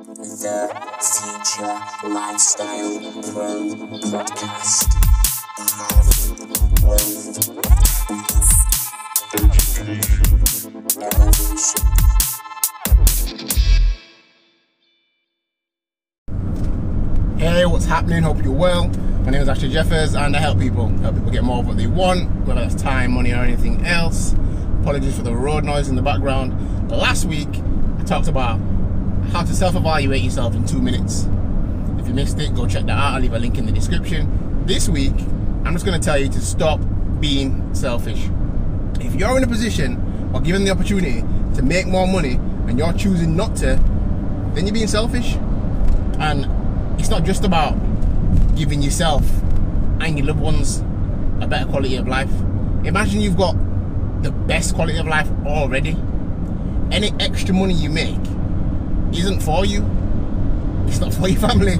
The Future Lifestyle Pro Podcast. Hey, what's happening? Hope you're well. My name is Ashley Jeffers and I help people. Help people get more of what they want, whether that's time, money, or anything else. Apologies for the road noise in the background. Last week, I talked about how to self-evaluate yourself in two minutes. If you missed it, go check that out. I'll leave a link in the description. This week, I'm just going to tell you to stop being selfish. If you're in a position or given the opportunity to make more money and you're choosing not to, then you're being selfish. And it's not just about giving yourself and your loved ones a better quality of life. Imagine you've got the best quality of life already. Any extra money you make isn't for you. It's not for your family.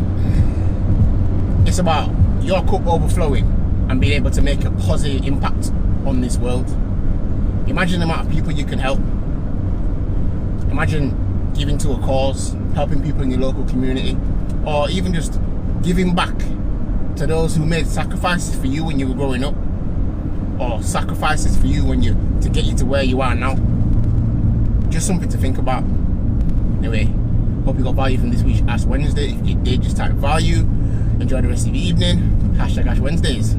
It's about your cup overflowing and being able to make a positive impact on this world. Imagine the amount of people you can help. Imagine giving to a cause, helping people in your local community, or even just giving back to those who made sacrifices for you when you were growing up, or sacrifices for you when you to get you to where you are now. Just something to think about. Anyway, Hope you got value from this week's Ash Wednesday. If you did, just type value. Enjoy the rest of the evening. Hashtag Ash Wednesdays.